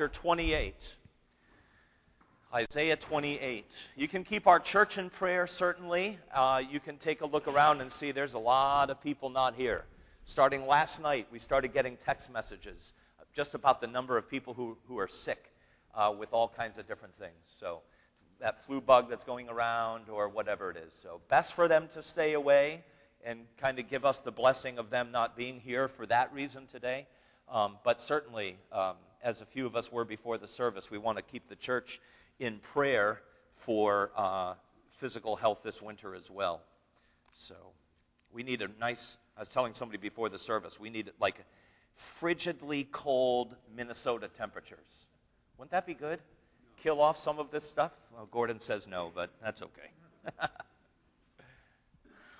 chapter 28. Isaiah 28. You can keep our church in prayer, certainly. Uh, you can take a look around and see there's a lot of people not here. Starting last night, we started getting text messages just about the number of people who, who are sick uh, with all kinds of different things. So, that flu bug that's going around or whatever it is. So, best for them to stay away and kind of give us the blessing of them not being here for that reason today. Um, but certainly, um, as a few of us were before the service, we want to keep the church in prayer for uh, physical health this winter as well. So, we need a nice, I was telling somebody before the service, we need like frigidly cold Minnesota temperatures. Wouldn't that be good? Kill off some of this stuff? Well, Gordon says no, but that's okay.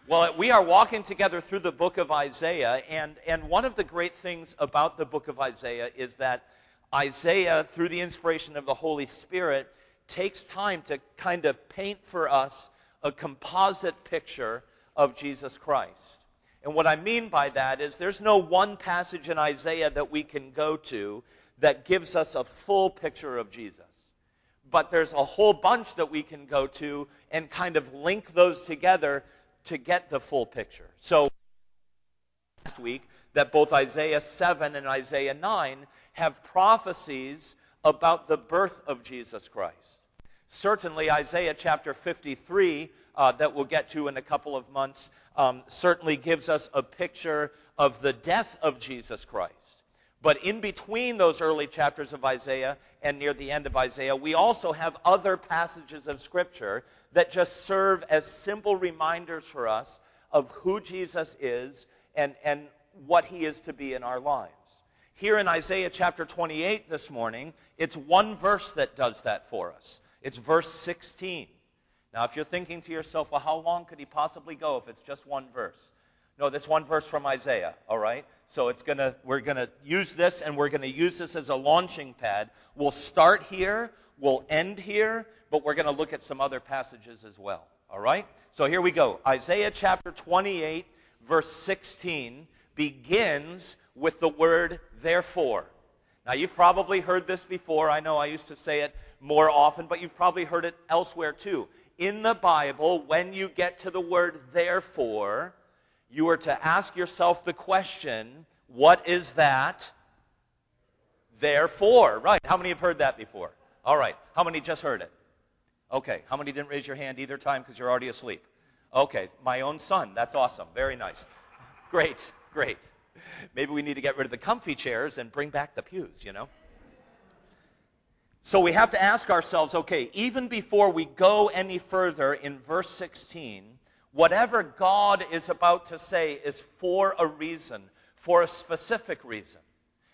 well, we are walking together through the book of Isaiah, and, and one of the great things about the book of Isaiah is that Isaiah, through the inspiration of the Holy Spirit, takes time to kind of paint for us a composite picture of Jesus Christ. And what I mean by that is there's no one passage in Isaiah that we can go to that gives us a full picture of Jesus. But there's a whole bunch that we can go to and kind of link those together to get the full picture. So last week that both Isaiah 7 and Isaiah 9 have prophecies about the birth of Jesus Christ. Certainly, Isaiah chapter 53, uh, that we'll get to in a couple of months, um, certainly gives us a picture of the death of Jesus Christ. But in between those early chapters of Isaiah and near the end of Isaiah, we also have other passages of Scripture that just serve as simple reminders for us of who Jesus is and, and what he is to be in our lives. Here in Isaiah chapter 28 this morning, it's one verse that does that for us. It's verse 16. Now, if you're thinking to yourself, well, how long could he possibly go if it's just one verse? No, that's one verse from Isaiah, all right? So it's gonna we're gonna use this and we're gonna use this as a launching pad. We'll start here, we'll end here, but we're gonna look at some other passages as well. All right? So here we go. Isaiah chapter 28, verse 16 begins with the word therefore. Now you've probably heard this before. I know I used to say it more often, but you've probably heard it elsewhere too in the Bible, when you get to the word therefore, you are to ask yourself the question, what is that? Therefore. Right. How many have heard that before? All right. How many just heard it? Okay. How many didn't raise your hand either time because you're already asleep? Okay. My own son. That's awesome. Very nice. Great. Great. Maybe we need to get rid of the comfy chairs and bring back the pews, you know? So we have to ask ourselves okay, even before we go any further in verse 16, whatever God is about to say is for a reason, for a specific reason.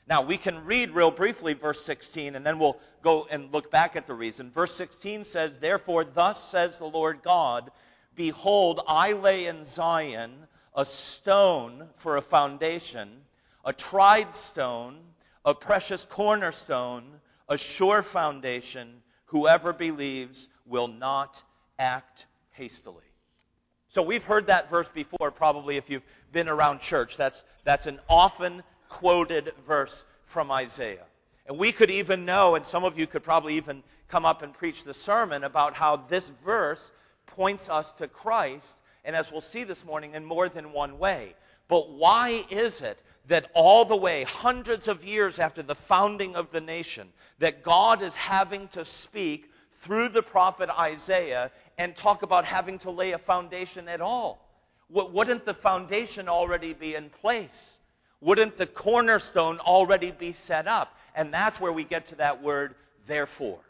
Now, we can read real briefly verse 16, and then we'll go and look back at the reason. Verse 16 says, Therefore, thus says the Lord God, Behold, I lay in Zion a stone for a foundation, a tried stone, a precious cornerstone a sure foundation, whoever believes will not act hastily. So we've heard that verse before, probably if you've been around church. That's, that's an often quoted verse from Isaiah. And we could even know, and some of you could probably even come up and preach the sermon about how this verse points us to Christ, and as we'll see this morning, in more than one way. But why is it that all the way, hundreds of years after the founding of the nation, that God is having to speak through the prophet Isaiah and talk about having to lay a foundation at all? Wouldn't the foundation already be in place? Wouldn't the cornerstone already be set up? And that's where we get to that word, therefore.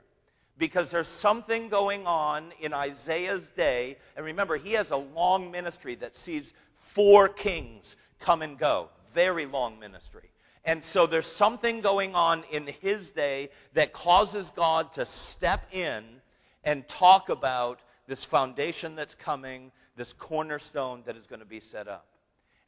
Because there's something going on in Isaiah's day. And remember, he has a long ministry that sees four kings come and go very long ministry. And so there's something going on in his day that causes God to step in and talk about this foundation that's coming, this cornerstone that is going to be set up.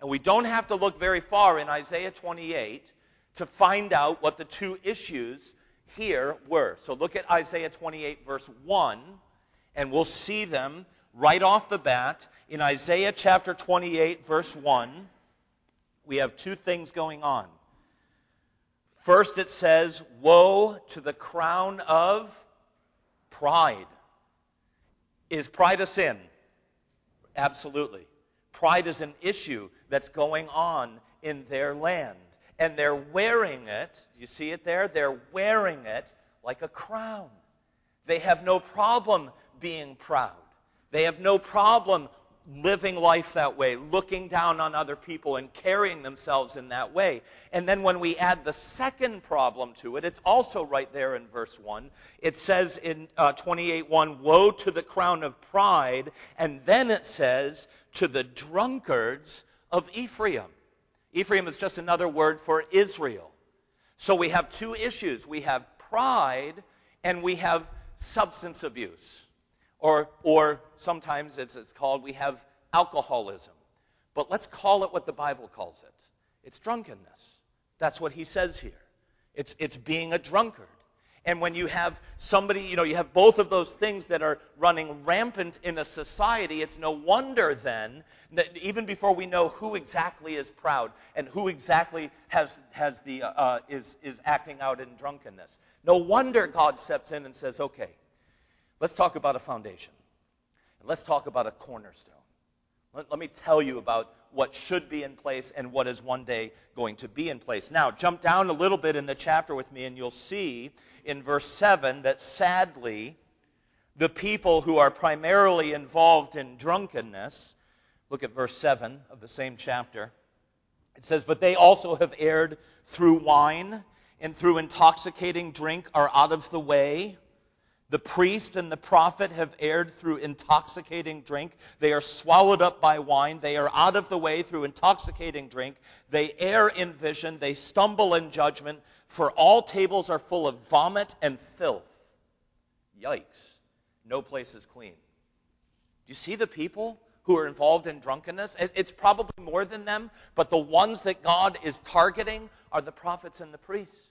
And we don't have to look very far in Isaiah 28 to find out what the two issues here were. So look at Isaiah 28, verse 1, and we'll see them right off the bat. In Isaiah chapter 28, verse 1, we have two things going on. First, it says, Woe to the crown of pride. Is pride a sin? Absolutely. Pride is an issue that's going on in their land. And they're wearing it. Do you see it there? They're wearing it like a crown. They have no problem being proud. They have no problem living life that way, looking down on other people and carrying themselves in that way. And then when we add the second problem to it, it's also right there in verse 1. It says in uh, 28:1, "Woe to the crown of pride," and then it says, "To the drunkards of Ephraim." Ephraim is just another word for Israel. So we have two issues. We have pride and we have substance abuse. Or, or sometimes, as it's called, we have alcoholism. But let's call it what the Bible calls it it's drunkenness. That's what he says here. It's, it's being a drunkard. And when you have somebody, you know, you have both of those things that are running rampant in a society, it's no wonder then that even before we know who exactly is proud and who exactly has, has the, uh, is, is acting out in drunkenness, no wonder God steps in and says, okay, let's talk about a foundation. Let's talk about a cornerstone. Let, let, me tell you about what should be in place and what is one day going to be in place. Now, jump down a little bit in the chapter with me, and you'll see in verse 7 that sadly, the people who are primarily involved in drunkenness, look at verse 7 of the same chapter. It says, But they also have erred through wine and through intoxicating drink are out of the way. The priest and the prophet have erred through intoxicating drink. They are swallowed up by wine. They are out of the way through intoxicating drink. They err in vision. They stumble in judgment. For all tables are full of vomit and filth. Yikes. No place is clean. Do you see the people who are involved in drunkenness? It's probably more than them, but the ones that God is targeting are the prophets and the priests.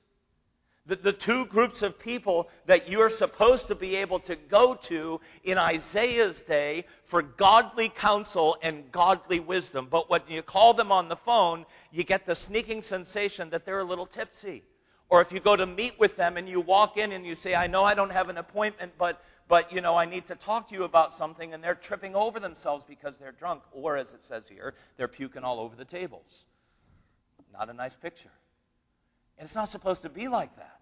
The, the two groups of people that you're supposed to be able to go to in Isaiah's day for godly counsel and godly wisdom. But when you call them on the phone, you get the sneaking sensation that they're a little tipsy. Or if you go to meet with them and you walk in and you say, I know I don't have an appointment, but, but you know, I need to talk to you about something, and they're tripping over themselves because they're drunk. Or as it says here, they're puking all over the tables. Not a nice picture. And it's not supposed to be like that.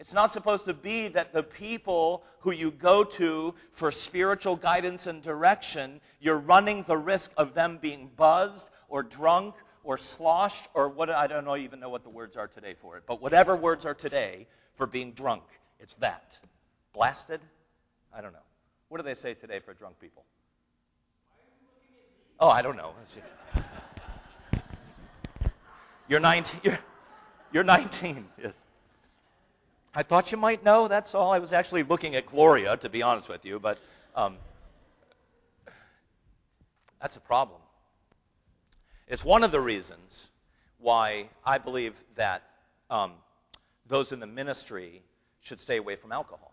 It's not supposed to be that the people who you go to for spiritual guidance and direction, you're running the risk of them being buzzed or drunk or sloshed or what I don't know even know what the words are today for it. But whatever words are today for being drunk, it's that. Blasted? I don't know. What do they say today for drunk people? Oh, I don't know. You're 19. You're, you're 19. Yes. I thought you might know. That's all. I was actually looking at Gloria, to be honest with you, but um, that's a problem. It's one of the reasons why I believe that um, those in the ministry should stay away from alcohol.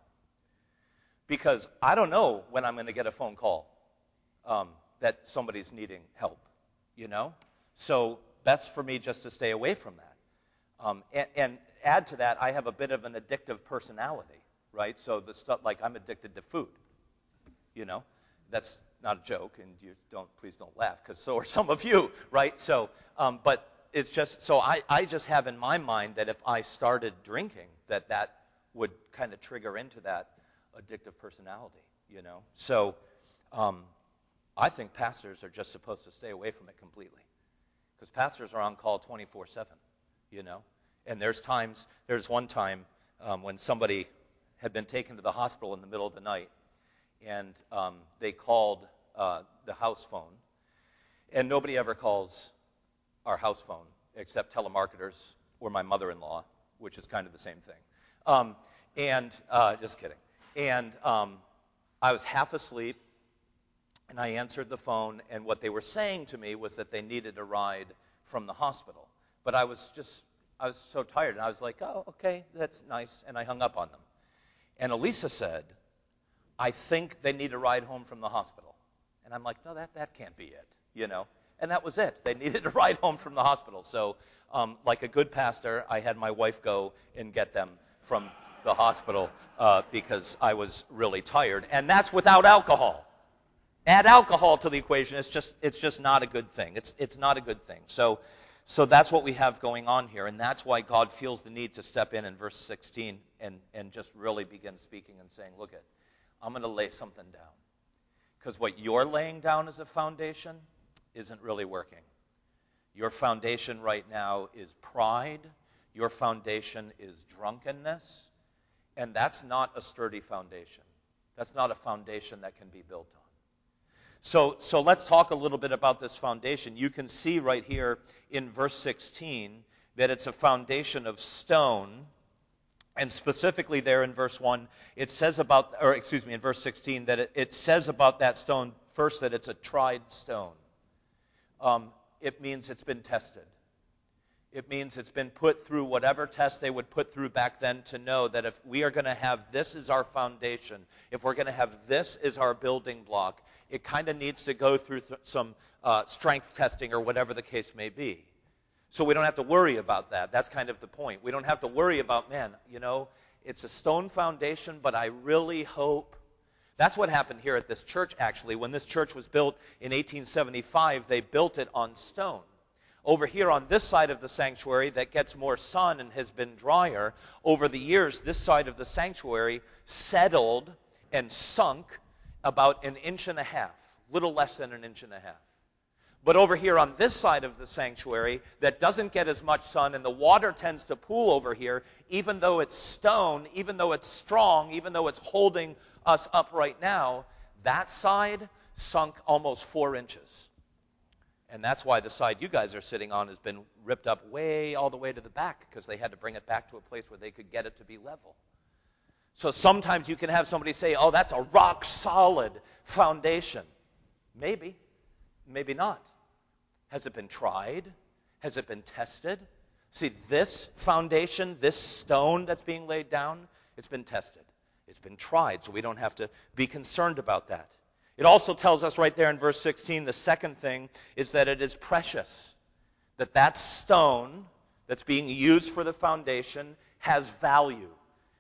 Because I don't know when I'm going to get a phone call um, that somebody's needing help, you know? So best for me just to stay away from that. Um, and, and, add to that, I have a bit of an addictive personality, right? So the stuff like I'm addicted to food. You know, that's not a joke, and you don't please don't laugh because so are some of you, right? So, um, but it's just so I, I just have in my mind that if I started drinking, that that would kind of trigger into that addictive personality, you know. So, um, I think pastors are just supposed to stay away from it completely, because pastors are on call 24/7, you know. And there's times, there's one time um, when somebody had been taken to the hospital in the middle of the night, and um, they called uh, the house phone. And nobody ever calls our house phone except telemarketers or my mother-in-law, which is kind of the same thing. Um, and uh, just kidding. And um, I was half asleep, and I answered the phone, and what they were saying to me was that they needed a ride from the hospital. But I was just I was so tired. And I was like, oh, okay, that's nice. And I hung up on them. And Elisa said, I think they need a ride home from the hospital. And I'm like, no, that, that can't be it, you know. and that was it. They needed a ride home from the hospital. So, um, like a good pastor, I had my wife go and get them from the hospital uh, because I was really tired, and that's without alcohol. Add alcohol to the equation, it's just it's just not a good thing. It's it's not a good thing. So. So that's what we have going on here, and that's why God feels the need to step in in verse 16 and, and just really begin speaking and saying, Look, it, I'm going to lay something down. Because what you're laying down as a foundation isn't really working. Your foundation right now is pride. Your foundation is drunkenness. And that's not a sturdy foundation. That's not a foundation that can be built on. So, so let's talk a little bit about this foundation. You can see right here in verse 16 that it's a foundation of stone. And specifically there in verse 1, it says about, or excuse me, in verse 16, that it, it says about that stone, first, that it's a tried stone. Um, it means it's been tested. It means it's been put through whatever test they would put through back then to know that if we are going to have this as our foundation, if we're going to have this as our building block, it kind of needs to go through th- some uh, strength testing or whatever the case may be. So we don't have to worry about that. That's kind of the point. We don't have to worry about, man, you know, it's a stone foundation, but I really hope. That's what happened here at this church, actually. When this church was built in 1875, they built it on stone. Over here on this side of the sanctuary that gets more sun and has been drier, over the years, this side of the sanctuary settled and sunk about an inch and a half, little less than an inch and a half. But over here on this side of the sanctuary, that doesn't get as much sun, and the water tends to pool over here, even though it's stone, even though it's strong, even though it's holding us up right now, that side sunk almost four inches. And that's why the side you guys are sitting on has been ripped up way all the way to the back because they had to bring it back to a place where they could get it to be level. So sometimes you can have somebody say, oh, that's a rock solid foundation. Maybe, maybe not. Has it been tried? Has it been tested? See, this foundation, this stone that's being laid down, it's been tested. It's been tried, so we don't have to be concerned about that. It also tells us right there in verse 16, the second thing is that it is precious. That that stone that's being used for the foundation has value.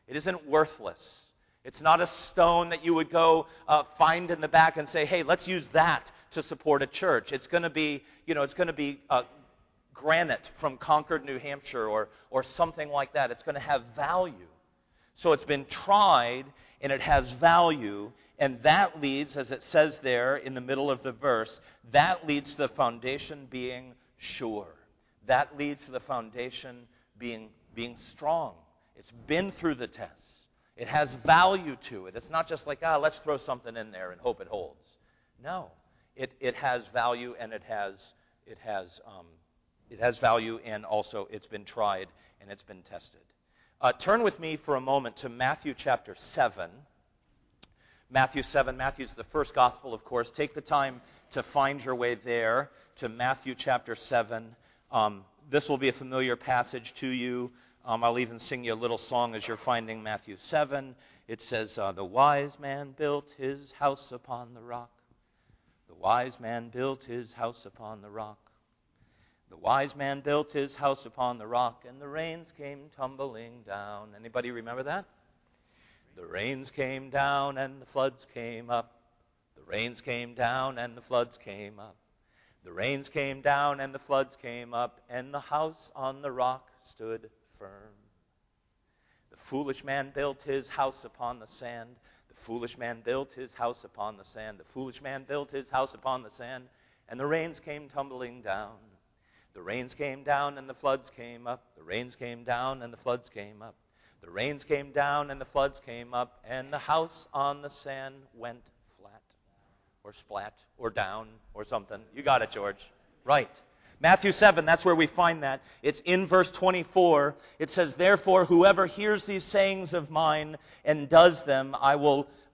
It isn't worthless. It's not a stone that you would go uh, find in the back and say, hey, let's use that to support a church. It's going to be, you know, it's going to be uh, granite from Concord, New Hampshire, or, or something like that. It's going to have value. So it's been tried and it has value. And that leads, as it says there in the middle of the verse, that leads to the foundation being sure. That leads to the foundation being, being strong. It's been through the tests. It has value to it. It's not just like, ah, let's throw something in there and hope it holds. No, it, it has value and it has, it, has, um, it has value and also it's been tried and it's been tested. Uh, turn with me for a moment to Matthew chapter 7. Matthew 7. Matthew's the first gospel, of course. Take the time to find your way there to Matthew chapter 7. Um, this will be a familiar passage to you. Um, I'll even sing you a little song as you're finding Matthew 7. It says, uh, The wise man built his house upon the rock. The wise man built his house upon the rock. The wise man built his house upon the rock, and the rains came tumbling down. Anybody remember that? The rains came down and the floods came up. The rains came down and the floods came up. The rains came down and the floods came up, and the house on the rock stood firm. The foolish man built his house upon the sand. The foolish man built his house upon the sand. The foolish man built his house upon the sand, and the rains came tumbling down. The rains came down and the floods came up. The rains came down and the floods came up. The rains came down and the floods came up, and the house on the sand went flat, or splat, or down, or something. You got it, George. Right. Matthew 7, that's where we find that. It's in verse 24. It says, Therefore, whoever hears these sayings of mine and does them, I will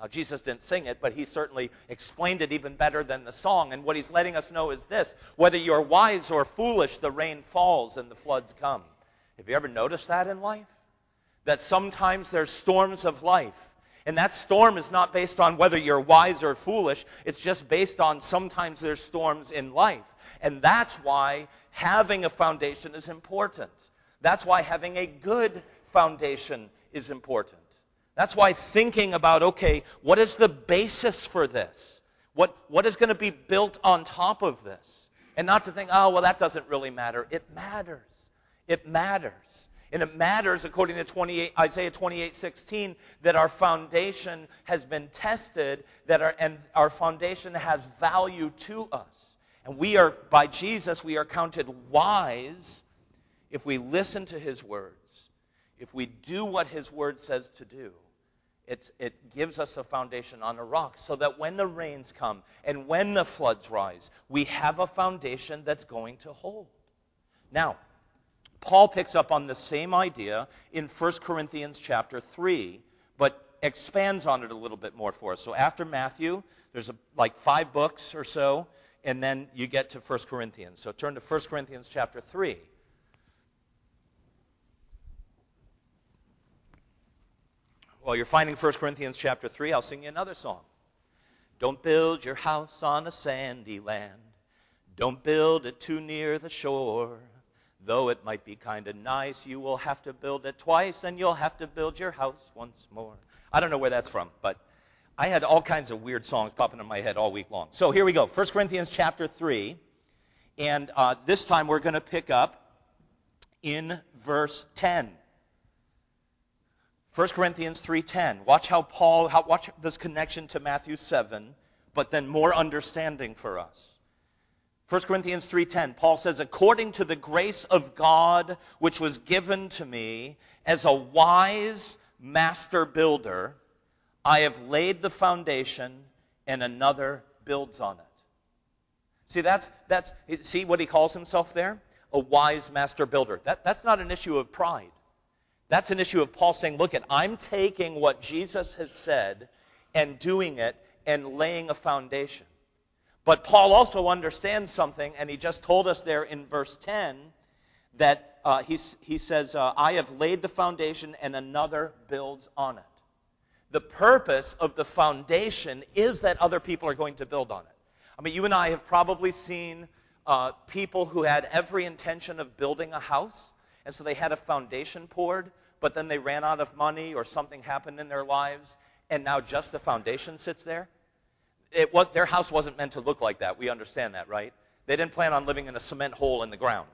Now, Jesus didn't sing it, but he certainly explained it even better than the song. And what he's letting us know is this whether you're wise or foolish, the rain falls and the floods come. Have you ever noticed that in life? That sometimes there's storms of life and that storm is not based on whether you're wise or foolish. It's just based on sometimes there's storms in life. And that's why having a foundation is important. That's why having a good foundation is important. That's why thinking about, okay, what is the basis for this? What, what is going to be built on top of this? And not to think, oh, well, that doesn't really matter. It matters. It matters. And it matters, according to 28, Isaiah 28, 16, that our foundation has been tested, that our, and our foundation has value to us. And we are, by Jesus, we are counted wise if we listen to his words, if we do what his word says to do. It's, it gives us a foundation on a rock so that when the rains come and when the floods rise, we have a foundation that's going to hold. Now, Paul picks up on the same idea in 1 Corinthians chapter 3, but expands on it a little bit more for us. So after Matthew, there's a, like five books or so, and then you get to 1 Corinthians. So turn to 1 Corinthians chapter 3. While you're finding 1 Corinthians chapter 3, I'll sing you another song. Don't build your house on a sandy land. Don't build it too near the shore. Though it might be kind of nice, you will have to build it twice and you'll have to build your house once more. I don't know where that's from, but I had all kinds of weird songs popping in my head all week long. So here we go 1 Corinthians chapter 3. And uh, this time we're going to pick up in verse 10. 1 Corinthians 3:10. Watch how Paul how, watch this connection to Matthew 7, but then more understanding for us. 1 Corinthians 3:10 Paul says according to the grace of God which was given to me as a wise master builder I have laid the foundation and another builds on it. See that's that's see what he calls himself there? A wise master builder. That, that's not an issue of pride. That's an issue of Paul saying, look at I'm taking what Jesus has said and doing it and laying a foundation. But Paul also understands something, and he just told us there in verse 10 that uh, he, he says, uh, I have laid the foundation and another builds on it. The purpose of the foundation is that other people are going to build on it. I mean, you and I have probably seen uh, people who had every intention of building a house, and so they had a foundation poured, but then they ran out of money or something happened in their lives, and now just the foundation sits there it was, their house wasn't meant to look like that. We understand that, right? They didn't plan on living in a cement hole in the ground.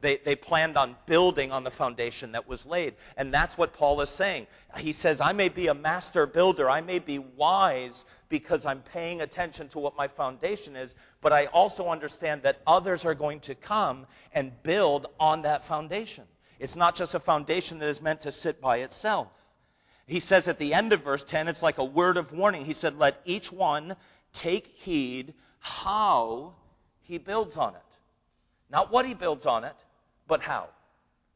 They, they planned on building on the foundation that was laid. And that's what Paul is saying. He says, I may be a master builder. I may be wise because I'm paying attention to what my foundation is, but I also understand that others are going to come and build on that foundation. It's not just a foundation that is meant to sit by itself. He says at the end of verse 10, it's like a word of warning. He said, Let each one take heed how he builds on it. Not what he builds on it, but how.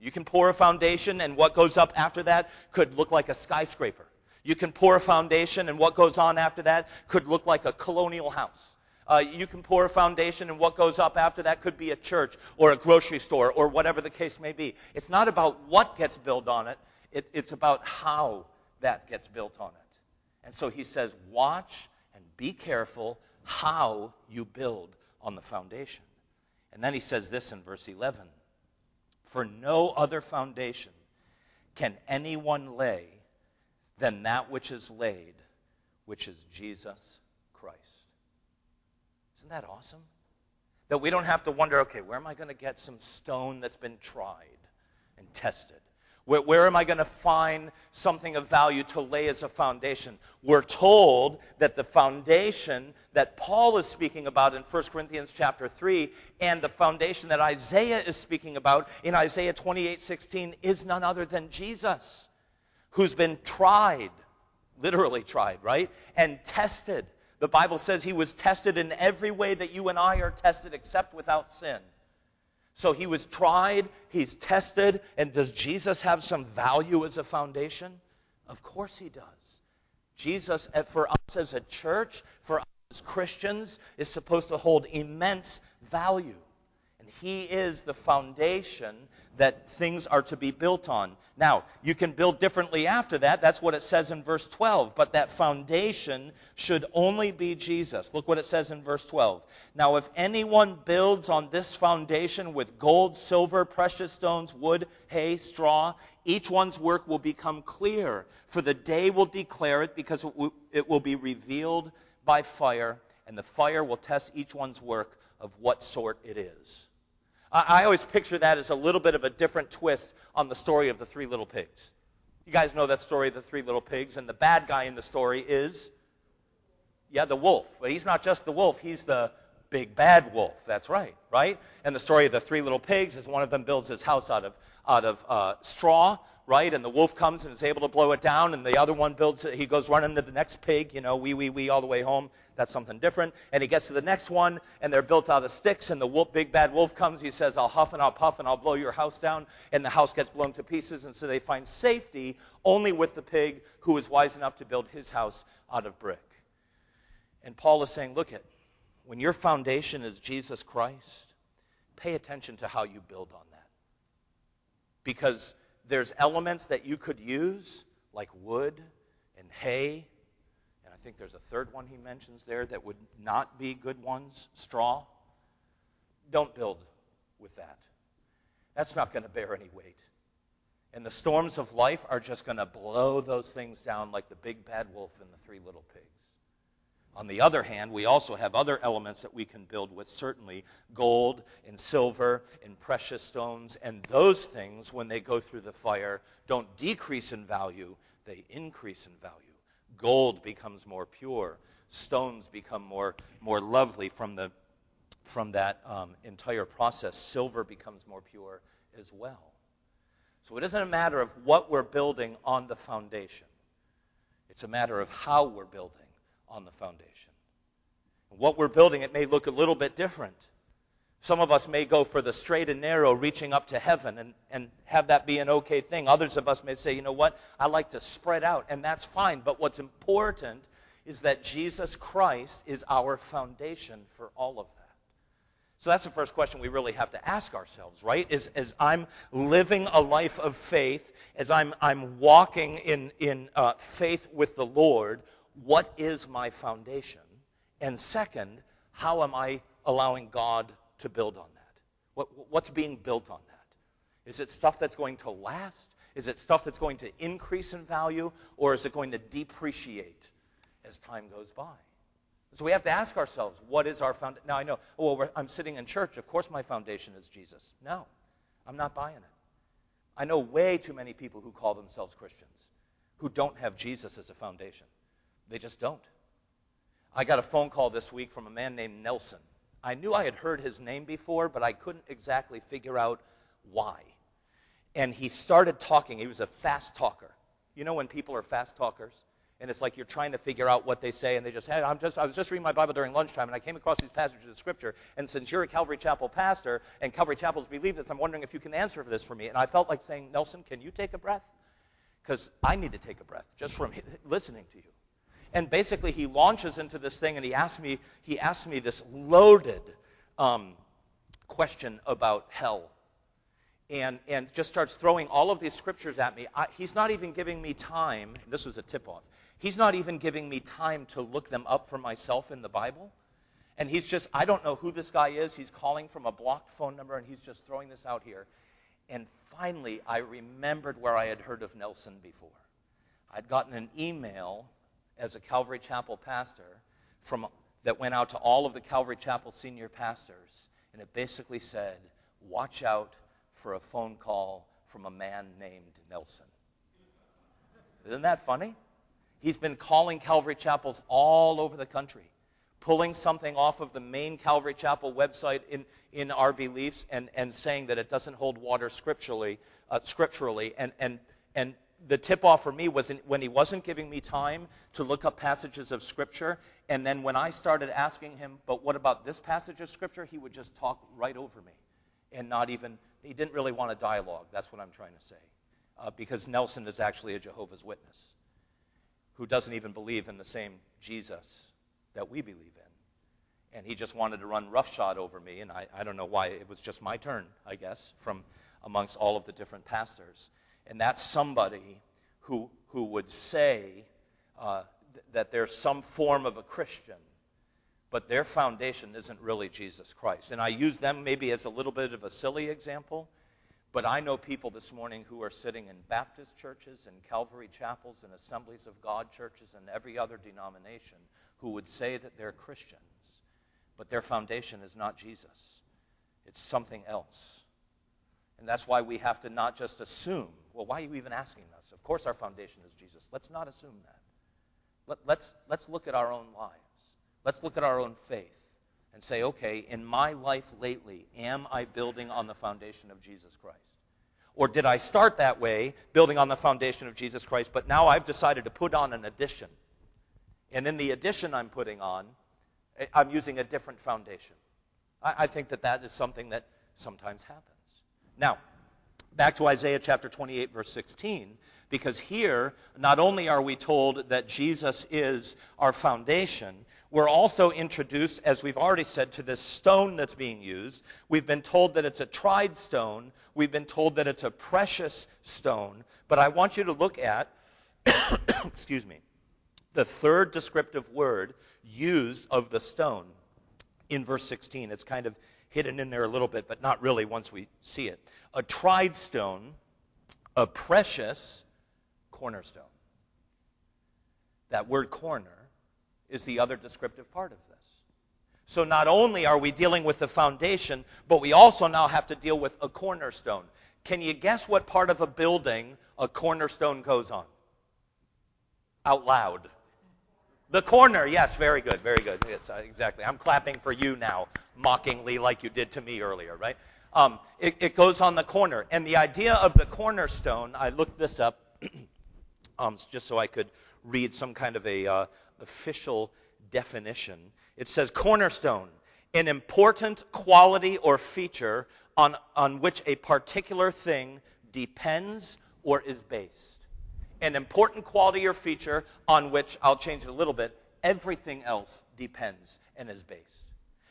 You can pour a foundation, and what goes up after that could look like a skyscraper. You can pour a foundation, and what goes on after that could look like a colonial house. Uh, you can pour a foundation, and what goes up after that could be a church or a grocery store or whatever the case may be. It's not about what gets built on it, it it's about how that gets built on it. And so he says, watch and be careful how you build on the foundation. And then he says this in verse 11 For no other foundation can anyone lay than that which is laid, which is Jesus Christ. Isn't that awesome? That we don't have to wonder, okay, where am I going to get some stone that's been tried and tested? Where, where am I going to find something of value to lay as a foundation? We're told that the foundation that Paul is speaking about in 1 Corinthians chapter 3 and the foundation that Isaiah is speaking about in Isaiah 28:16 is none other than Jesus, who's been tried, literally tried, right? And tested. The Bible says he was tested in every way that you and I are tested except without sin. So he was tried, he's tested, and does Jesus have some value as a foundation? Of course he does. Jesus, eh, for us as a church, for us as Christians, is supposed to hold immense value. And he is the foundation that things are to be built on. Now, you can build differently after that. That's what it says in verse 12. But that foundation should only be Jesus. Look what it says in verse 12. Now, if anyone builds on this foundation with gold, silver, precious stones, wood, hay, straw, each one's work will become clear, for the day will declare it because it will be revealed by fire, and the fire will test each one's work of what sort it is. I always picture that as a little bit of a different twist on the story of the three little pigs. You guys know that story of the three little pigs, and the bad guy in the story is, yeah, the wolf. But he's not just the wolf, he's the big bad wolf. That's right, right? And the story of the three little pigs is one of them builds his house out of, out of uh, straw, right? And the wolf comes and is able to blow it down, and the other one builds it. He goes running to the next pig, you know, wee, wee, wee, all the way home. That's something different. And he gets to the next one, and they're built out of sticks, and the wolf, big bad wolf comes. He says, I'll huff and I'll puff and I'll blow your house down. And the house gets blown to pieces. And so they find safety only with the pig who is wise enough to build his house out of brick. And Paul is saying, look at, when your foundation is Jesus Christ, pay attention to how you build on that. Because there's elements that you could use, like wood and hay and I think there's a third one he mentions there that would not be good ones straw. Don't build with that. That's not going to bear any weight. And the storms of life are just going to blow those things down like the big bad wolf and the three little pigs. On the other hand, we also have other elements that we can build with, certainly gold and silver and precious stones. And those things, when they go through the fire, don't decrease in value, they increase in value. Gold becomes more pure. Stones become more, more lovely from, the, from that um, entire process. Silver becomes more pure as well. So it isn't a matter of what we're building on the foundation. It's a matter of how we're building on the foundation. What we're building, it may look a little bit different. Some of us may go for the straight and narrow, reaching up to heaven, and, and have that be an okay thing. Others of us may say, you know what, I like to spread out, and that's fine. But what's important is that Jesus Christ is our foundation for all of that. So that's the first question we really have to ask ourselves, right? Is as I'm living a life of faith, as I'm, I'm walking in, in uh, faith with the Lord, what is my foundation? And second, how am I allowing God to build on that? What, what's being built on that? Is it stuff that's going to last? Is it stuff that's going to increase in value? Or is it going to depreciate as time goes by? So we have to ask ourselves, what is our foundation? Now I know, oh, well, I'm sitting in church. Of course my foundation is Jesus. No, I'm not buying it. I know way too many people who call themselves Christians who don't have Jesus as a foundation. They just don't. I got a phone call this week from a man named Nelson. I knew I had heard his name before, but I couldn't exactly figure out why. And he started talking. He was a fast talker. You know when people are fast talkers? And it's like you're trying to figure out what they say, and they just, hey, I'm just, I was just reading my Bible during lunchtime, and I came across these passages of Scripture. And since you're a Calvary Chapel pastor, and Calvary Chapels believe this, I'm wondering if you can answer for this for me. And I felt like saying, Nelson, can you take a breath? Because I need to take a breath just from listening to you. And basically, he launches into this thing, and he asks me, he asks me this loaded um, question about hell, and and just starts throwing all of these scriptures at me. I, he's not even giving me time. This was a tip-off. He's not even giving me time to look them up for myself in the Bible. And he's just, I don't know who this guy is. He's calling from a blocked phone number, and he's just throwing this out here. And finally, I remembered where I had heard of Nelson before. I'd gotten an email as a Calvary Chapel pastor from, that went out to all of the Calvary Chapel senior pastors, and it basically said, Watch out for a phone call from a man named Nelson. Isn't that funny? He's been calling Calvary Chapels all over the country, pulling something off of the main Calvary Chapel website in, in our beliefs and, and saying that it doesn't hold water scripturally, uh, scripturally and, and, and the tip off for me was in, when he wasn't giving me time to look up passages of Scripture. And then when I started asking him, but what about this passage of Scripture? He would just talk right over me and not even, he didn't really want a dialogue. That's what I'm trying to say. Uh, because Nelson is actually a Jehovah's Witness who doesn't even believe in the same Jesus that we believe in. And he just wanted to run roughshod over me, and I, I don't know why. It was just my turn, I guess, from amongst all of the different pastors. And that's somebody who, who would say uh, th- that some form of a Christian, but their foundation isn't really Jesus Christ. And I use them maybe as a little bit of a silly example, but I know people this morning who are sitting in Baptist churches and Calvary chapels and Assemblies of God churches and every other denomination who would say that they're Christians, but their foundation is not Jesus. It's something else. And that's why we have to not just assume, well, why are you even asking us? Of course, our foundation is Jesus. Let's not assume that. Let, let's, let's look at our own lives. Let's look at our own faith and say, okay, in my life lately, am I building on the foundation of Jesus Christ? Or did I start that way, building on the foundation of Jesus Christ, but now I've decided to put on an addition? And in the addition I'm putting on, eh, I'm using a different foundation. I, I think that that is something that sometimes happens. Now, back to Isaiah chapter 28, verse 16, because here, not only are we told that Jesus is our foundation, we're also introduced, as we've already said, to this stone that's being used. We've been told that it's a tried stone. We've been told that it's a precious stone. But I want you to look at, excuse me, the third descriptive word used of the stone in verse 16. It's kind of hidden in there a little bit, but not really once we see it. A tried stone, a precious cornerstone. That word corner is the other descriptive part of this. So not only are we dealing with the foundation, but we also now have to deal with a cornerstone. Can you guess what part of a building a cornerstone goes on? Out loud. The corner, yes, very good, very good. Yes, exactly. I'm clapping for you now, mockingly, like you did to me earlier, right? Um, it, it, goes on the corner. And the idea of the cornerstone, I looked this up um, just so I could read some kind of a uh, official definition. It says cornerstone, an important quality or feature on, on which a particular thing depends or is based an important quality or feature on which, I'll change it a little bit, everything else depends and is based.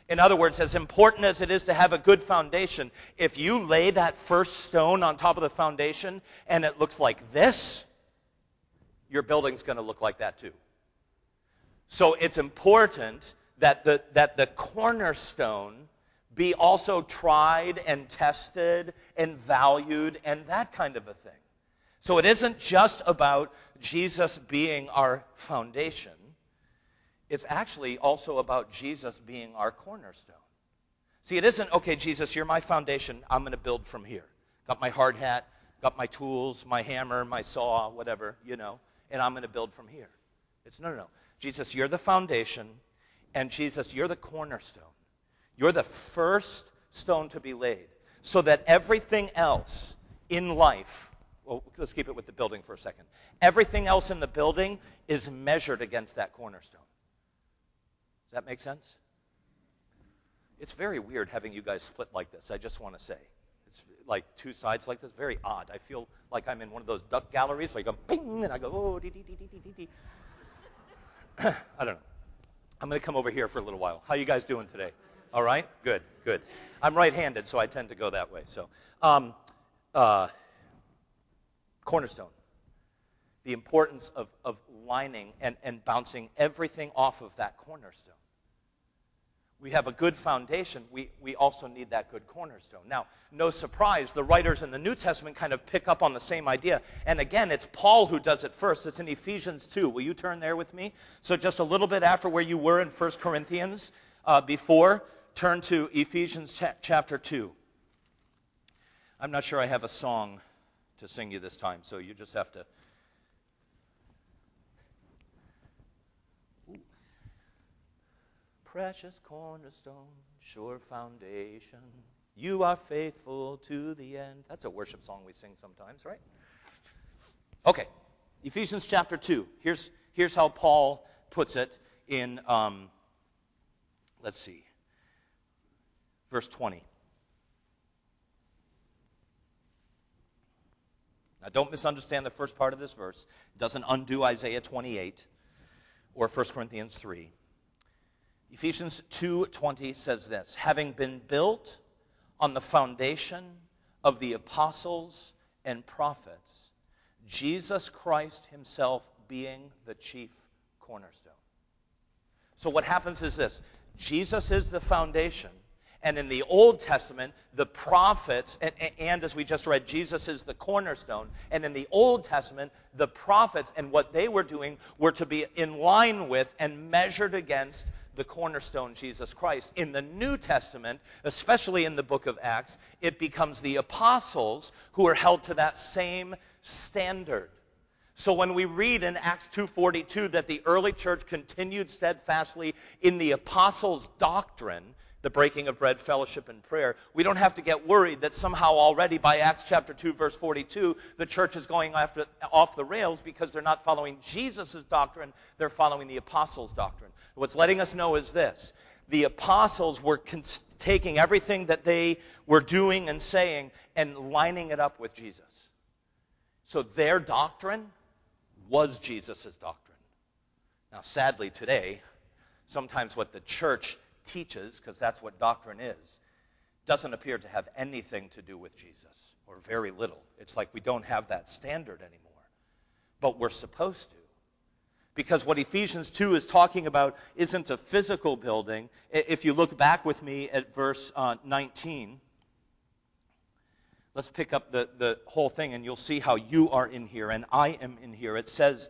In other words, as important as it is to have a good foundation, if you lay that first stone on top of the foundation and it looks like this, your building's going to look like that too. So it's important that the, that the cornerstone be also tried and tested and valued and that kind of a thing. So it isn't just about Jesus being our foundation. It's actually also about Jesus being our cornerstone. See, it isn't, okay, Jesus, you're my foundation. I'm going to build from here. Got my hard hat, got my tools, my hammer, my saw, whatever, you know, and I'm going to build from here. It's no, no, no. Jesus, you're the foundation, and Jesus, you're the cornerstone. You're the first stone to be laid, so that everything else in life well, let's keep it with the building for a second. Everything else in the building is measured against that cornerstone. That make sense? It's very weird having you guys split like this, I just want to say. It's like two sides like this, very odd. I feel like I'm in one of those duck galleries, like I'm ping, and I go, oh, dee, dee, dee, dee, dee, dee. I don't know. I'm going to come over here for a little while. How you guys doing today? All right? Good, good. I'm right-handed, so I tend to go that way. So, um, uh, cornerstone. The importance of, of lining and, and bouncing everything off of that cornerstone. We have a good foundation. We, we also need that good cornerstone. Now, no surprise, the writers in the New Testament kind of pick up on the same idea. And again, it's Paul who does it first. It's in Ephesians 2. Will you turn there with me? So, just a little bit after where you were in 1 Corinthians uh, before, turn to Ephesians cha- chapter 2. I'm not sure I have a song to sing you this time, so you just have to. Precious cornerstone, sure foundation, you are faithful to the end. That's a worship song we sing sometimes, right? Okay, Ephesians chapter 2. Here's, here's how Paul puts it in, um, let's see, verse 20. Now, don't misunderstand the first part of this verse. It doesn't undo Isaiah 28 or 1 Corinthians 3. Ephesians 2:20 says this, having been built on the foundation of the apostles and prophets, Jesus Christ himself being the chief cornerstone. So what happens is this, Jesus is the foundation, and in the Old Testament, the prophets, and, and, as we just read, Jesus is the cornerstone. And in the Old Testament, the prophets and what they were doing were to be in line with and measured against the cornerstone, Jesus Christ. In the New Testament, especially in the book of Acts, it becomes the apostles who are held to that same standard. So when we read in Acts 2:42 that the early church continued steadfastly in the apostles' doctrine, the breaking of bread, fellowship, and prayer, we don't have to get worried that somehow already by Acts chapter 2, verse 42, the church is going after, off the rails because they're not following Jesus' doctrine, they're following the apostles' doctrine. What's letting us know is this the apostles were cons- taking everything that they were doing and saying and lining it up with Jesus. So their doctrine was Jesus' doctrine. Now, sadly, today, sometimes what the church teaches, because that's what doctrine is, doesn't appear to have anything to do with Jesus, or very little. It's like we don't have that standard anymore. But we're supposed to. Because what Ephesians 2 is talking about isn't a physical building. If you look back with me at verse uh, 19, let's pick up the, the whole thing and you'll see how you are in here and I am in here. It says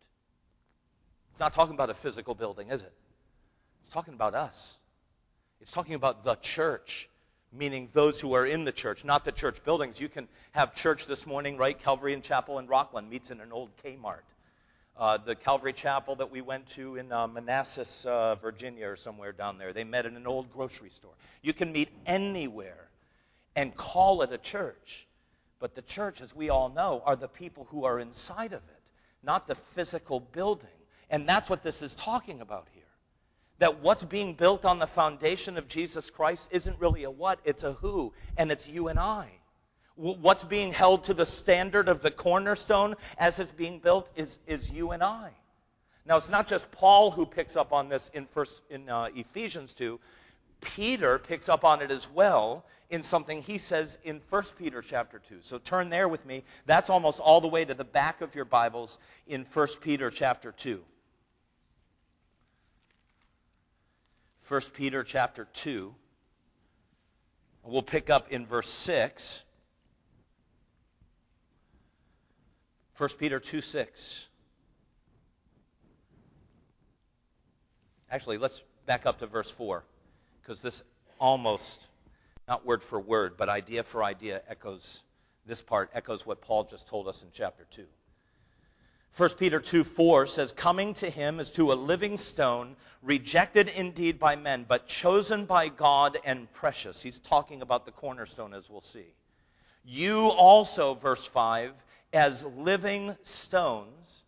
Not talking about a physical building, is it? It's talking about us. It's talking about the church, meaning those who are in the church, not the church buildings. You can have church this morning, right? Calvary and Chapel in Rockland meets in an old Kmart. Uh, the Calvary Chapel that we went to in uh, Manassas, uh, Virginia, or somewhere down there, they met in an old grocery store. You can meet anywhere and call it a church. But the church, as we all know, are the people who are inside of it, not the physical building. And that's what this is talking about here. That what's being built on the foundation of Jesus Christ isn't really a what, it's a who, and it's you and I. What's being held to the standard of the cornerstone as it's being built is, is you and I. Now, it's not just Paul who picks up on this in, first, in uh, Ephesians 2. Peter picks up on it as well in something he says in 1 Peter chapter 2. So turn there with me. That's almost all the way to the back of your Bibles in 1 Peter chapter 2. 1 Peter chapter 2. We'll pick up in verse 6. 1 Peter 2 6. Actually, let's back up to verse 4, because this almost, not word for word, but idea for idea echoes, this part echoes what Paul just told us in chapter 2. 1 Peter 2 4 says, Coming to him as to a living stone, rejected indeed by men, but chosen by God and precious. He's talking about the cornerstone, as we'll see. You also, verse 5, as living stones,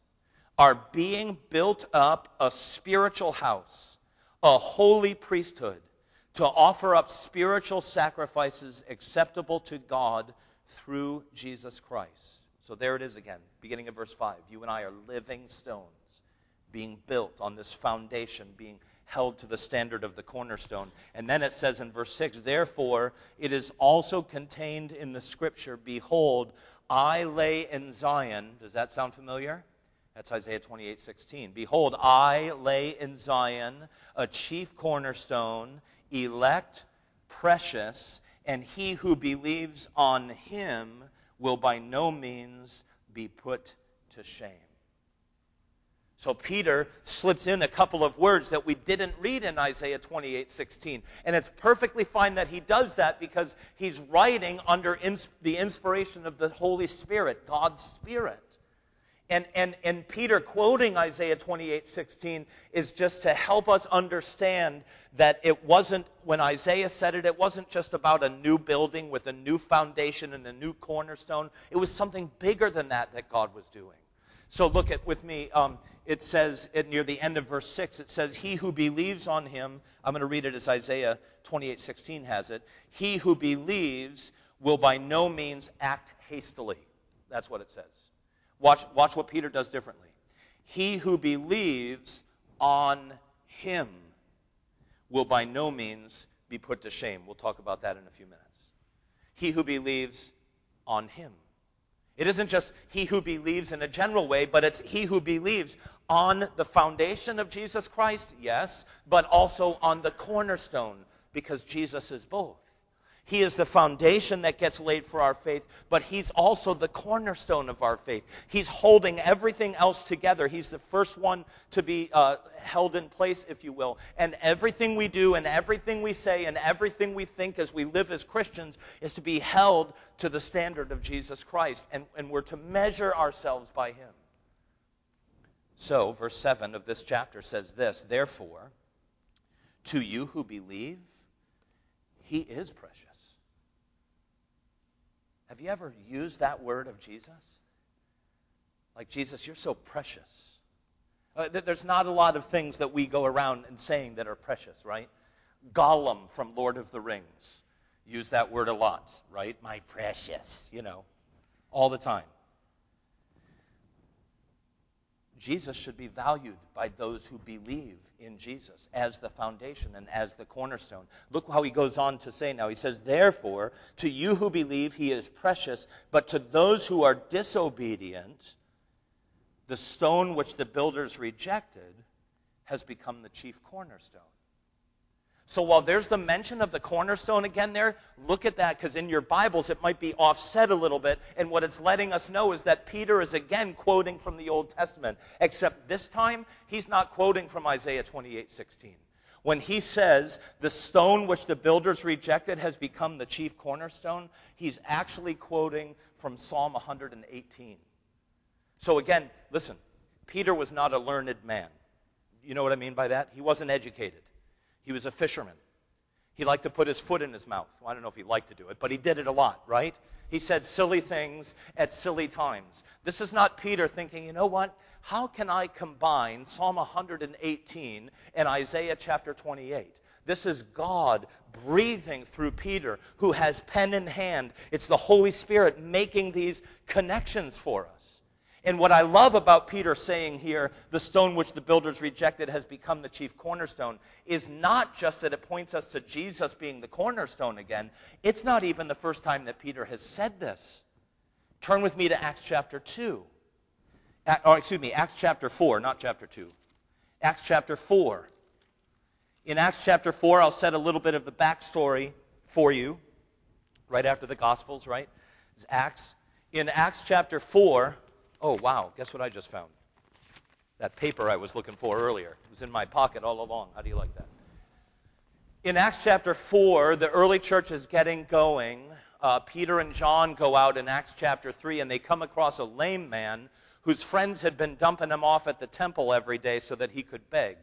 are being built up a spiritual house, a holy priesthood, to offer up spiritual sacrifices acceptable to God through Jesus Christ. So there it is again, beginning of verse 5. You and I are living stones being built on this foundation, being held to the standard of the cornerstone. And then it says in verse 6 Therefore, it is also contained in the scripture Behold, I lay in Zion. Does that sound familiar? That's Isaiah 28 16. Behold, I lay in Zion a chief cornerstone, elect, precious, and he who believes on him will by no means be put to shame. So Peter slips in a couple of words that we didn't read in Isaiah 28:16. And it's perfectly fine that he does that because he's writing under ins- the inspiration of the Holy Spirit, God's Spirit. And, and, and Peter quoting Isaiah 28:16 is just to help us understand that it wasn't, when Isaiah said it, it wasn't just about a new building with a new foundation and a new cornerstone. It was something bigger than that that God was doing. So look at with me. Um, it says near the end of verse 6, it says, He who believes on him, I'm going to read it as Isaiah 28:16 has it. He who believes will by no means act hastily. That's what it says. Watch, watch what Peter does differently. He who believes on him will by no means be put to shame. We'll talk about that in a few minutes. He who believes on him. It isn't just he who believes in a general way, but it's he who believes on the foundation of Jesus Christ, yes, but also on the cornerstone, because Jesus is both. He is the foundation that gets laid for our faith, but He's also the cornerstone of our faith. He's holding everything else together. He's the first one to be uh, held in place, if you will. And everything we do, and everything we say, and everything we think as we live as Christians is to be held to the standard of Jesus Christ. And, and we're to measure ourselves by Him. So, verse 7 of this chapter says this Therefore, to you who believe, He is precious. Have you ever used that word of Jesus? Like, Jesus, you're so precious. Uh, there's not a lot of things that we go around and saying that are precious, right? Gollum from Lord of the Rings used that word a lot, right? My precious, you know, all the time. Jesus should be valued by those who believe in Jesus as the foundation and as the cornerstone. Look how he goes on to say now. He says, Therefore, to you who believe, he is precious, but to those who are disobedient, the stone which the builders rejected has become the chief cornerstone. So while there's the mention of the cornerstone again there, look at that because in your Bibles it might be offset a little bit. And what it's letting us know is that Peter is again quoting from the Old Testament, except this time he's not quoting from Isaiah 28:16. When he says the stone which the builders rejected has become the chief cornerstone, he's actually quoting from Psalm 118. So again, listen, Peter was not a learned man. You know what I mean by that? He wasn't educated. He was a fisherman. He liked to put his foot in his mouth. Well, I don't know if he liked to do it, but he did it a lot, right? He said silly things at silly times. This is not Peter thinking, you know what? How can I combine Psalm 118 and Isaiah chapter 28? This is God breathing through Peter, who has pen in hand. It's the Holy Spirit making these connections for us. And what I love about Peter saying here, the stone which the builders rejected has become the chief cornerstone, is not just that it points us to Jesus being the cornerstone again. It's not even the first time that Peter has said this. Turn with me to Acts chapter 2. Or, excuse me, Acts chapter 4, not chapter 2. Acts chapter 4. In Acts chapter 4, I'll set a little bit of the backstory for you, right after the Gospels, right? It's Acts. In Acts chapter 4, Oh, wow, guess what I just found? That paper I was looking for earlier. It was in my pocket all along. How do you like that? In Acts chapter 4, the early church is getting going. Uh, Peter and John go out in Acts chapter 3, and they come across a lame man whose friends had been dumping him off at the temple every day so that he could beg.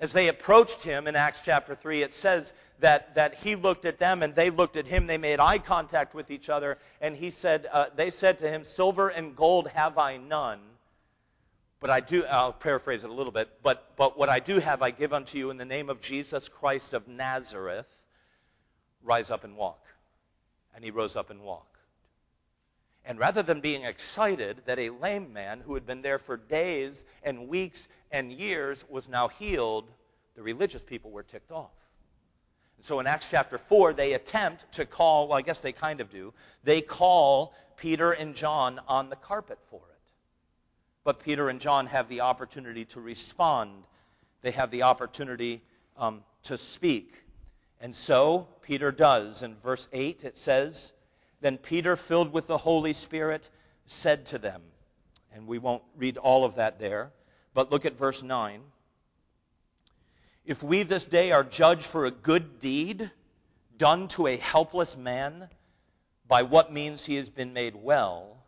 As they approached him in Acts chapter 3, it says that, that he looked at them and they looked at him. They made eye contact with each other, and he said, uh, they said to him, Silver and gold have I none, but I do, I'll paraphrase it a little bit, but, but what I do have I give unto you in the name of Jesus Christ of Nazareth. Rise up and walk. And he rose up and walked. And rather than being excited that a lame man who had been there for days and weeks and years was now healed, the religious people were ticked off. And So in Acts chapter 4, they attempt to call, well, I guess they kind of do, they call Peter and John on the carpet for it. But Peter and John have the opportunity to respond, they have the opportunity um, to speak. And so Peter does. In verse 8, it says, then Peter, filled with the Holy Spirit, said to them, and we won't read all of that there, But look at verse 9. If we this day are judged for a good deed done to a helpless man, by what means he has been made well,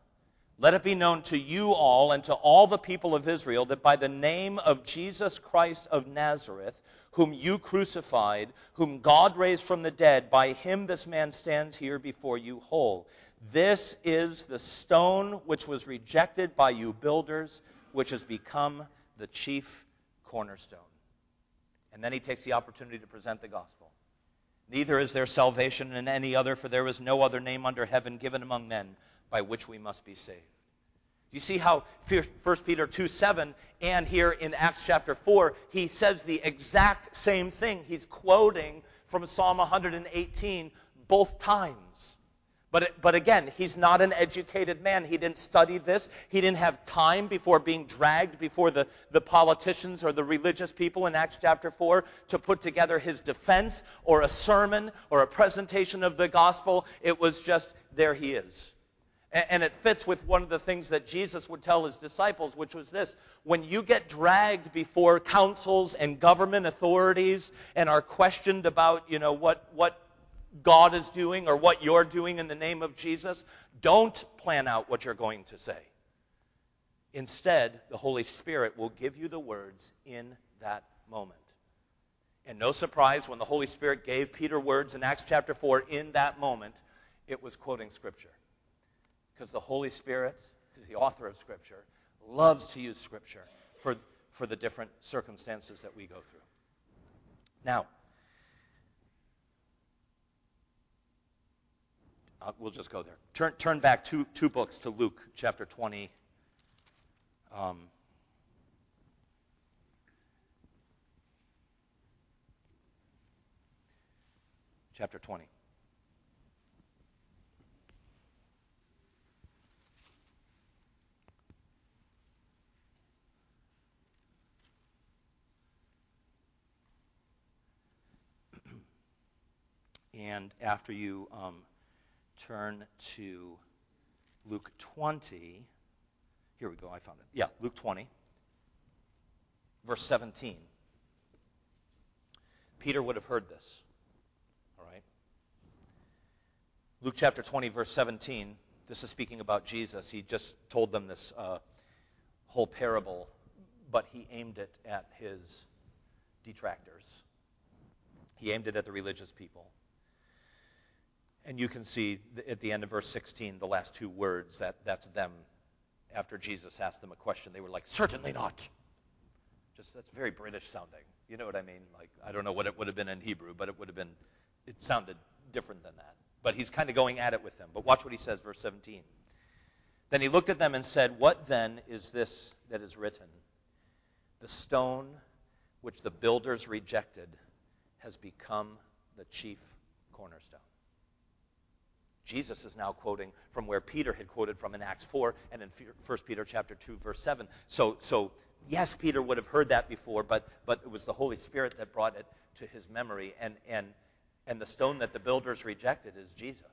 let it be known to you all and to all the people of Israel that by the name of Jesus Christ of Nazareth, whom you crucified, whom God raised from the dead, by him this man stands here before you whole. This is the stone which was rejected by you builders, which has become the chief cornerstone. And then he takes the opportunity to present the gospel. Neither is there salvation in any other, for there is no other name under heaven given among men by which we must be saved. You see how 1 Peter 2 7 and here in Acts chapter 4, he says the exact same thing. He's quoting from Psalm 118 both times. But, but again, he's not an educated man. He didn't study this. He didn't have time before being dragged before the, the politicians or the religious people in Acts chapter 4 to put together his defense or a sermon or a presentation of the gospel. It was just, there he is. And, it fits with one of the things that Jesus would tell his disciples, which was this when you get dragged before councils and government authorities and are questioned about, you know, what, what God is doing or what you're doing in the name of Jesus, don't plan out what you're going to say. Instead, the Holy Spirit will give you the words in that moment. And no surprise, when the Holy Spirit gave Peter words in Acts chapter 4, in that moment, it was quoting Scripture. Because the Holy Spirit, who's the author of Scripture, loves to use Scripture for, for the different circumstances that we go through. Now, Uh, we'll just go there. Turn, turn back two, two books to Luke chapter 20. Um, chapter 20. And after you um, turn to Luke 20. Here we go, I found it. Yeah, Luke 20, verse 17. Peter would have heard this. All right? Luke chapter 20, verse 17. This is speaking about Jesus. He just told them this uh, whole parable, but he aimed it at his detractors. He aimed it at the religious people. And you can see at the end of verse 16, the last two words, that that's them. After Jesus asked them a question, they were like, certainly not. Just that's very British sounding. You know what I mean? Like, I don't know what it would have been in Hebrew, but it would have been, it sounded different than that. But he's kind of going at it with them. But watch what he says, verse 17. Then he looked at them and said, What then is this that is written? The stone which the builders rejected has become the chief cornerstone. Jesus is now quoting from where Peter had quoted from in Acts 4 and in 1 Peter chapter 2 verse 7. So so yes, Peter would have heard that before, but but it was the Holy Spirit that brought it to his memory and and and the stone that the builders rejected is Jesus.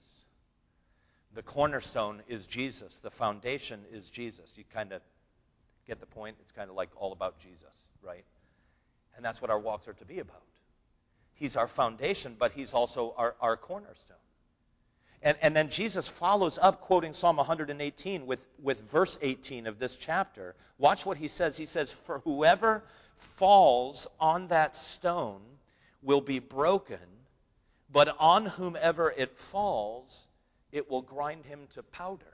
The cornerstone is Jesus. The foundation is Jesus. You kind of get the point. It's kind of like all about Jesus, right? And that's what our walks are to be about. He's our foundation, but he's also our, our cornerstone. And, and then Jesus follows up quoting Psalm 118 with, with verse 18 of this chapter. Watch what he says. He says, For whoever falls on that stone will be broken, but on whomever it falls, it will grind him to powder.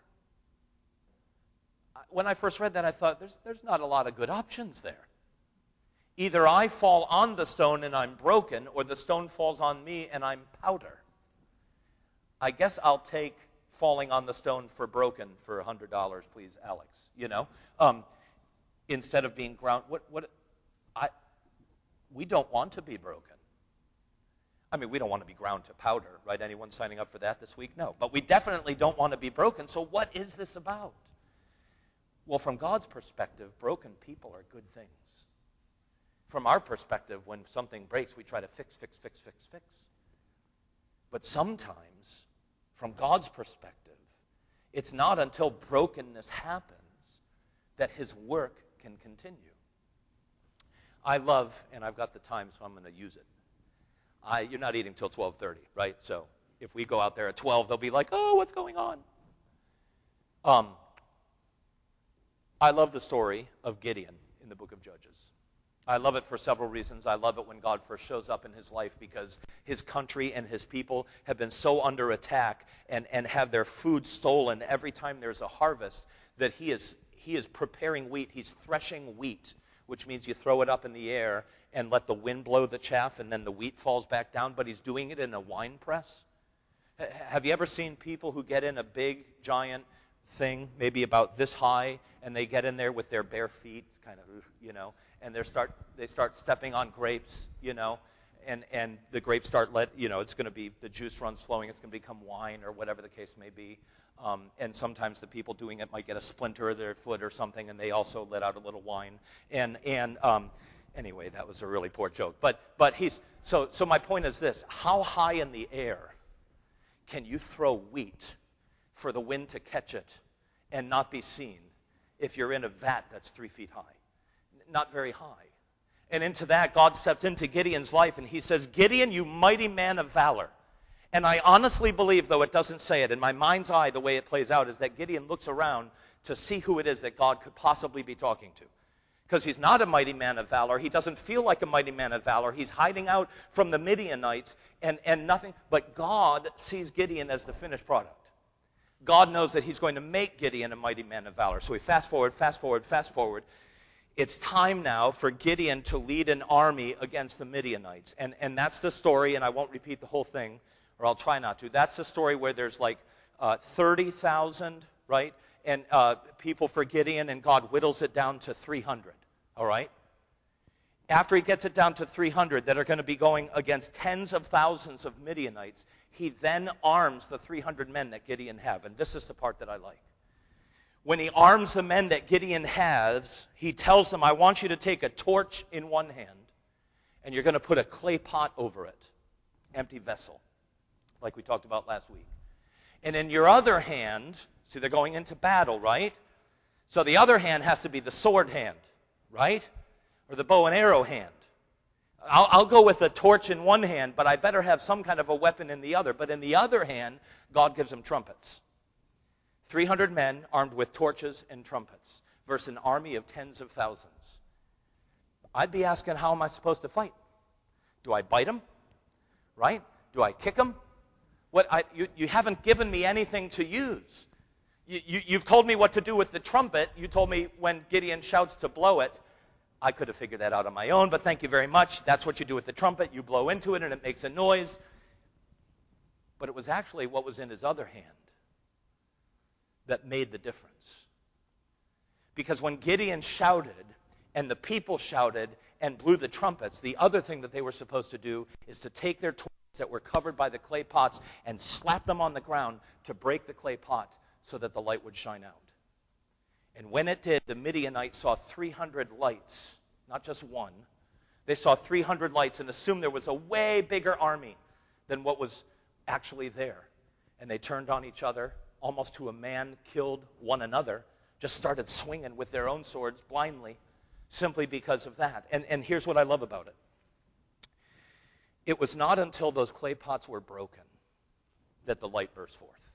When I first read that, I thought, there's, there's not a lot of good options there. Either I fall on the stone and I'm broken, or the stone falls on me and I'm powder. I guess I'll take falling on the stone for broken for $100, please, Alex. You know, um, instead of being ground. What? What? I. We don't want to be broken. I mean, we don't want to be ground to powder, right? Anyone signing up for that this week? No. But we definitely don't want to be broken. So what is this about? Well, from God's perspective, broken people are good things. From our perspective, when something breaks, we try to fix, fix, fix, fix, fix. But sometimes from God's perspective, it's not until brokenness happens that his work can continue. I love, and I've got the time, so I'm going to use it. I, you're not eating till 12:30, right? So if we go out there at 12, they'll be like, "Oh, what's going on?" Um, I love the story of Gideon in the book of Judges. I love it for several reasons. I love it when God first shows up in his life because his country and his people have been so under attack and, and have their food stolen every time there's a harvest that he is, he is preparing wheat. He's threshing wheat, which means you throw it up in the air and let the wind blow the chaff and then the wheat falls back down, but he's doing it in a wine press. Have you ever seen people who get in a big, giant thing, maybe about this high, and they get in there with their bare feet, kind of, you know, and they start they start stepping on grapes, you know, and and the grapes start let you know it's going to be the juice runs flowing, it's going to become wine or whatever the case may be. Um, and sometimes the people doing it might get a splinter of their foot or something, and they also let out a little wine. And and um, anyway, that was a really poor joke. But but he's so so my point is this: how high in the air can you throw wheat for the wind to catch it and not be seen if you're in a vat that's three feet high? Not very high. And into that, God steps into Gideon's life and he says, Gideon, you mighty man of valor. And I honestly believe, though it doesn't say it, in my mind's eye, the way it plays out is that Gideon looks around to see who it is that God could possibly be talking to. Because he's not a mighty man of valor. He doesn't feel like a mighty man of valor. He's hiding out from the Midianites and, and nothing. But God sees Gideon as the finished product. God knows that he's going to make Gideon a mighty man of valor. So we fast forward, fast forward, fast forward. It's time now for Gideon to lead an army against the Midianites. And, and that's the story, and I won't repeat the whole thing, or I'll try not to. That's the story where there's like uh, 30,000, right? And uh, people for Gideon, and God whittles it down to 300, all right? After he gets it down to 300 that are going to be going against tens of thousands of Midianites, he then arms the 300 men that Gideon have. And this is the part that I like. When he arms the men that Gideon has, he tells them, I want you to take a torch in one hand, and you're going to put a clay pot over it, empty vessel, like we talked about last week. And in your other hand, see, they're going into battle, right? So the other hand has to be the sword hand, right? Or the bow and arrow hand. I'll, I'll, go with a torch in one hand, but I better have some kind of a weapon in the other. But in the other hand, God gives them trumpets. 300 men armed with torches and trumpets versus an army of tens of thousands. I'd be asking, how am I supposed to fight? Do I bite them? Right? Do I kick them? What I, you, you haven't given me anything to use. You, you, you've told me what to do with the trumpet. You told me when Gideon shouts to blow it. I could have figured that out on my own, but thank you very much. That's what you do with the trumpet. You blow into it and it makes a noise. But it was actually what was in his other hand that made the difference. Because when Gideon shouted and the people shouted and blew the trumpets, the other thing that they were supposed to do is to take their torches that were covered by the clay pots and slap them on the ground to break the clay pot so that the light would shine out. And when it did, the Midianites saw 300 lights, not just one. They saw 300 lights and assumed there was a way bigger army than what was actually there. And they turned on each other, almost to a man, killed one another, just started swinging with their own swords blindly, simply because of that. And, and here's what I love about it it was not until those clay pots were broken that the light burst forth.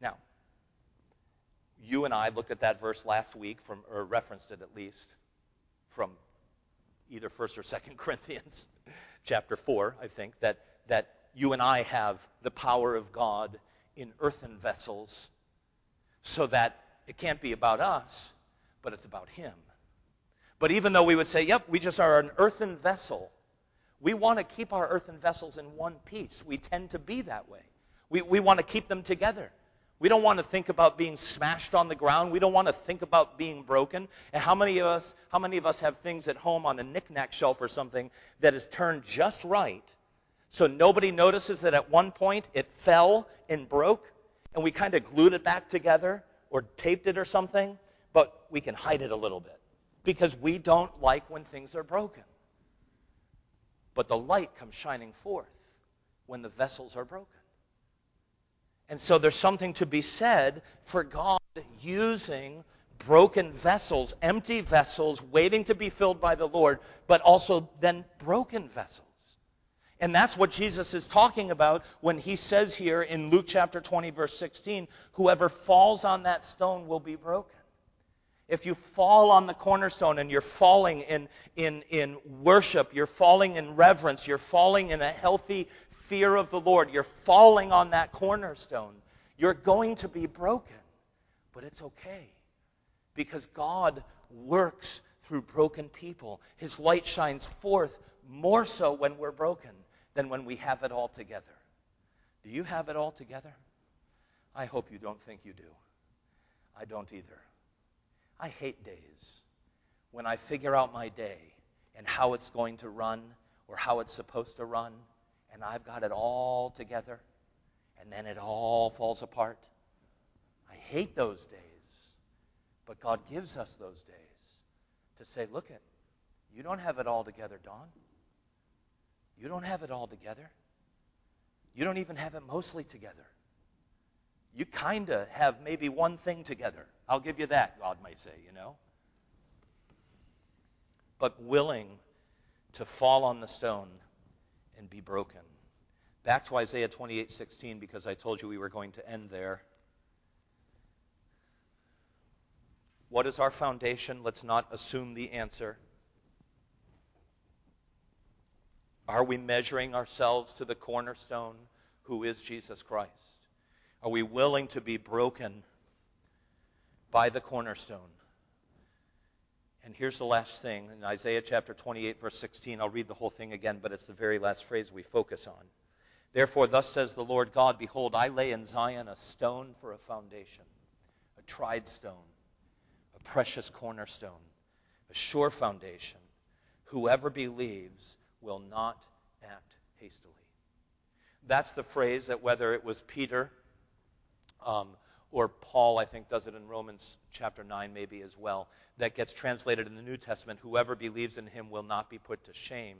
Now, you and I looked at that verse last week from, or referenced it at least, from either First or Second Corinthians, chapter four, I think, that that you and I have the power of God in earthen vessels, so that it can't be about us, but it's about Him. But even though we would say, "Yep, we just are an earthen vessel," we want to keep our earthen vessels in one piece. We tend to be that way. We we want to keep them together. We don't want to think about being smashed on the ground. We don't want to think about being broken. And how many of us, how many of us have things at home on a knickknack shelf or something that is turned just right so nobody notices that at one point it fell and broke and we kind of glued it back together or taped it or something, but we can hide it a little bit because we don't like when things are broken. But the light comes shining forth when the vessels are broken. And so there's something to be said for God using broken vessels, empty vessels, waiting to be filled by the Lord, but also then broken vessels. And that's what Jesus is talking about when he says here in Luke chapter 20, verse 16, whoever falls on that stone will be broken. If you fall on the cornerstone and you're falling in, in, in worship, you're falling in reverence, you're falling in a healthy fear of the Lord, you're falling on that cornerstone, you're going to be broken. But it's okay because God works through broken people. His light shines forth more so when we're broken than when we have it all together. Do you have it all together? I hope you don't think you do. I don't either. I hate days when I figure out my day and how it's going to run or how it's supposed to run, and I've got it all together, and then it all falls apart. I hate those days. But God gives us those days to say, look at, you don't have it all together, Don. You don't have it all together. You don't even have it mostly together. You kind of have maybe one thing together. I'll give you that, God may say, you know. But willing to fall on the stone and be broken. Back to Isaiah 28:16 because I told you we were going to end there. What is our foundation? Let's not assume the answer. Are we measuring ourselves to the cornerstone who is Jesus Christ? Are we willing to be broken by the cornerstone? And here's the last thing in Isaiah chapter 28, verse 16. I'll read the whole thing again, but it's the very last phrase we focus on. Therefore, thus says the Lord God Behold, I lay in Zion a stone for a foundation, a tried stone, a precious cornerstone, a sure foundation. Whoever believes will not act hastily. That's the phrase that whether it was Peter um, or Paul, I think, does it in Romans chapter 9 maybe as well, that gets translated in the New Testament whoever believes in him will not be put to shame.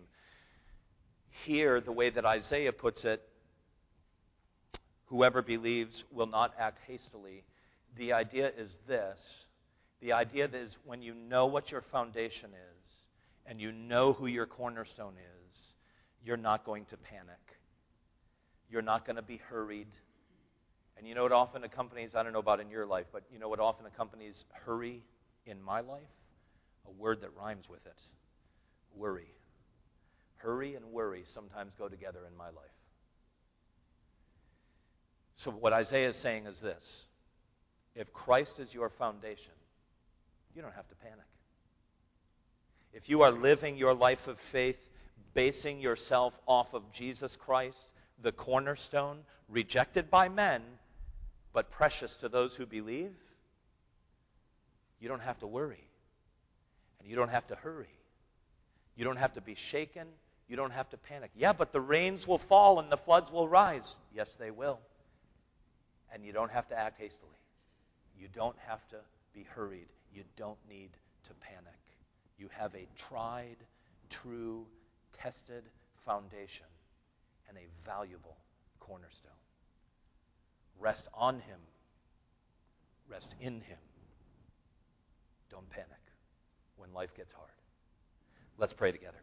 Here, the way that Isaiah puts it, whoever believes will not act hastily. The idea is this the idea is when you know what your foundation is and you know who your cornerstone is, you're not going to panic. You're not going to be hurried. And you know what often accompanies, I don't know about in your life, but you know what often accompanies hurry in my life? A word that rhymes with it worry. Hurry and worry sometimes go together in my life. So, what Isaiah is saying is this if Christ is your foundation, you don't have to panic. If you are living your life of faith, basing yourself off of Jesus Christ, the cornerstone, rejected by men, but precious to those who believe, you don't have to worry. And you don't have to hurry. You don't have to be shaken. You don't have to panic. Yeah, but the rains will fall and the floods will rise. Yes, they will. And you don't have to act hastily. You don't have to be hurried. You don't need to panic. You have a tried, true, tested foundation and a valuable cornerstone. Rest on Him, rest in Him. Don't panic when life gets hard. Let's pray together.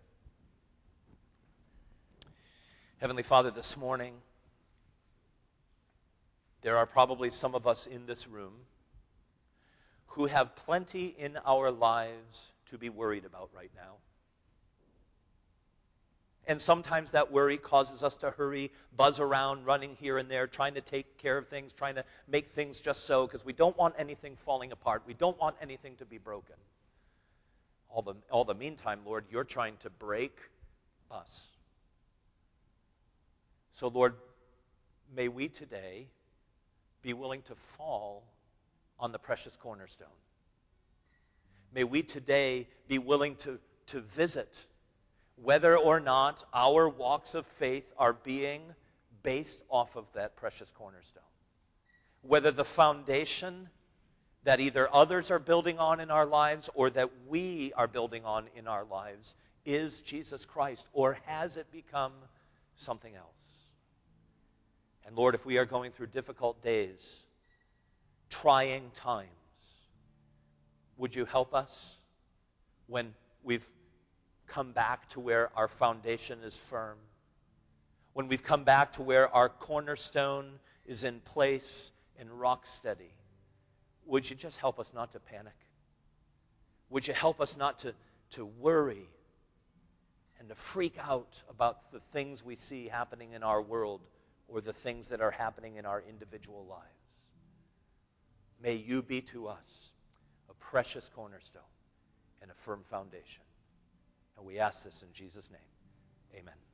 Heavenly Father, this morning, there are probably some of us in this room who have plenty in our lives to be worried about right now. And sometimes that worry causes us to hurry, buzz around, running here and there, trying to take care of things, trying to make things just so, because we don't want anything falling apart. We don't want anything to be broken. All the, all the meantime, Lord, you're trying to break us. So, Lord, may we today be willing to fall on the precious cornerstone. May we today be willing to, to visit whether or not our walks of faith are being based off of that precious cornerstone. Whether the foundation that either others are building on in our lives or that we are building on in our lives is Jesus Christ, or has it become something else? And Lord, if we are going through difficult days, trying times, Would you help us when we've come back to where our foundation is firm? When we've come back to where our cornerstone is in place and rock steady? Would you just help us not to panic? Would you help us not to, to worry and to freak out about the things we see happening in our world or the things that are happening in our individual lives? May you be to us precious cornerstone and a firm foundation. And we ask this in Jesus' name. Amen.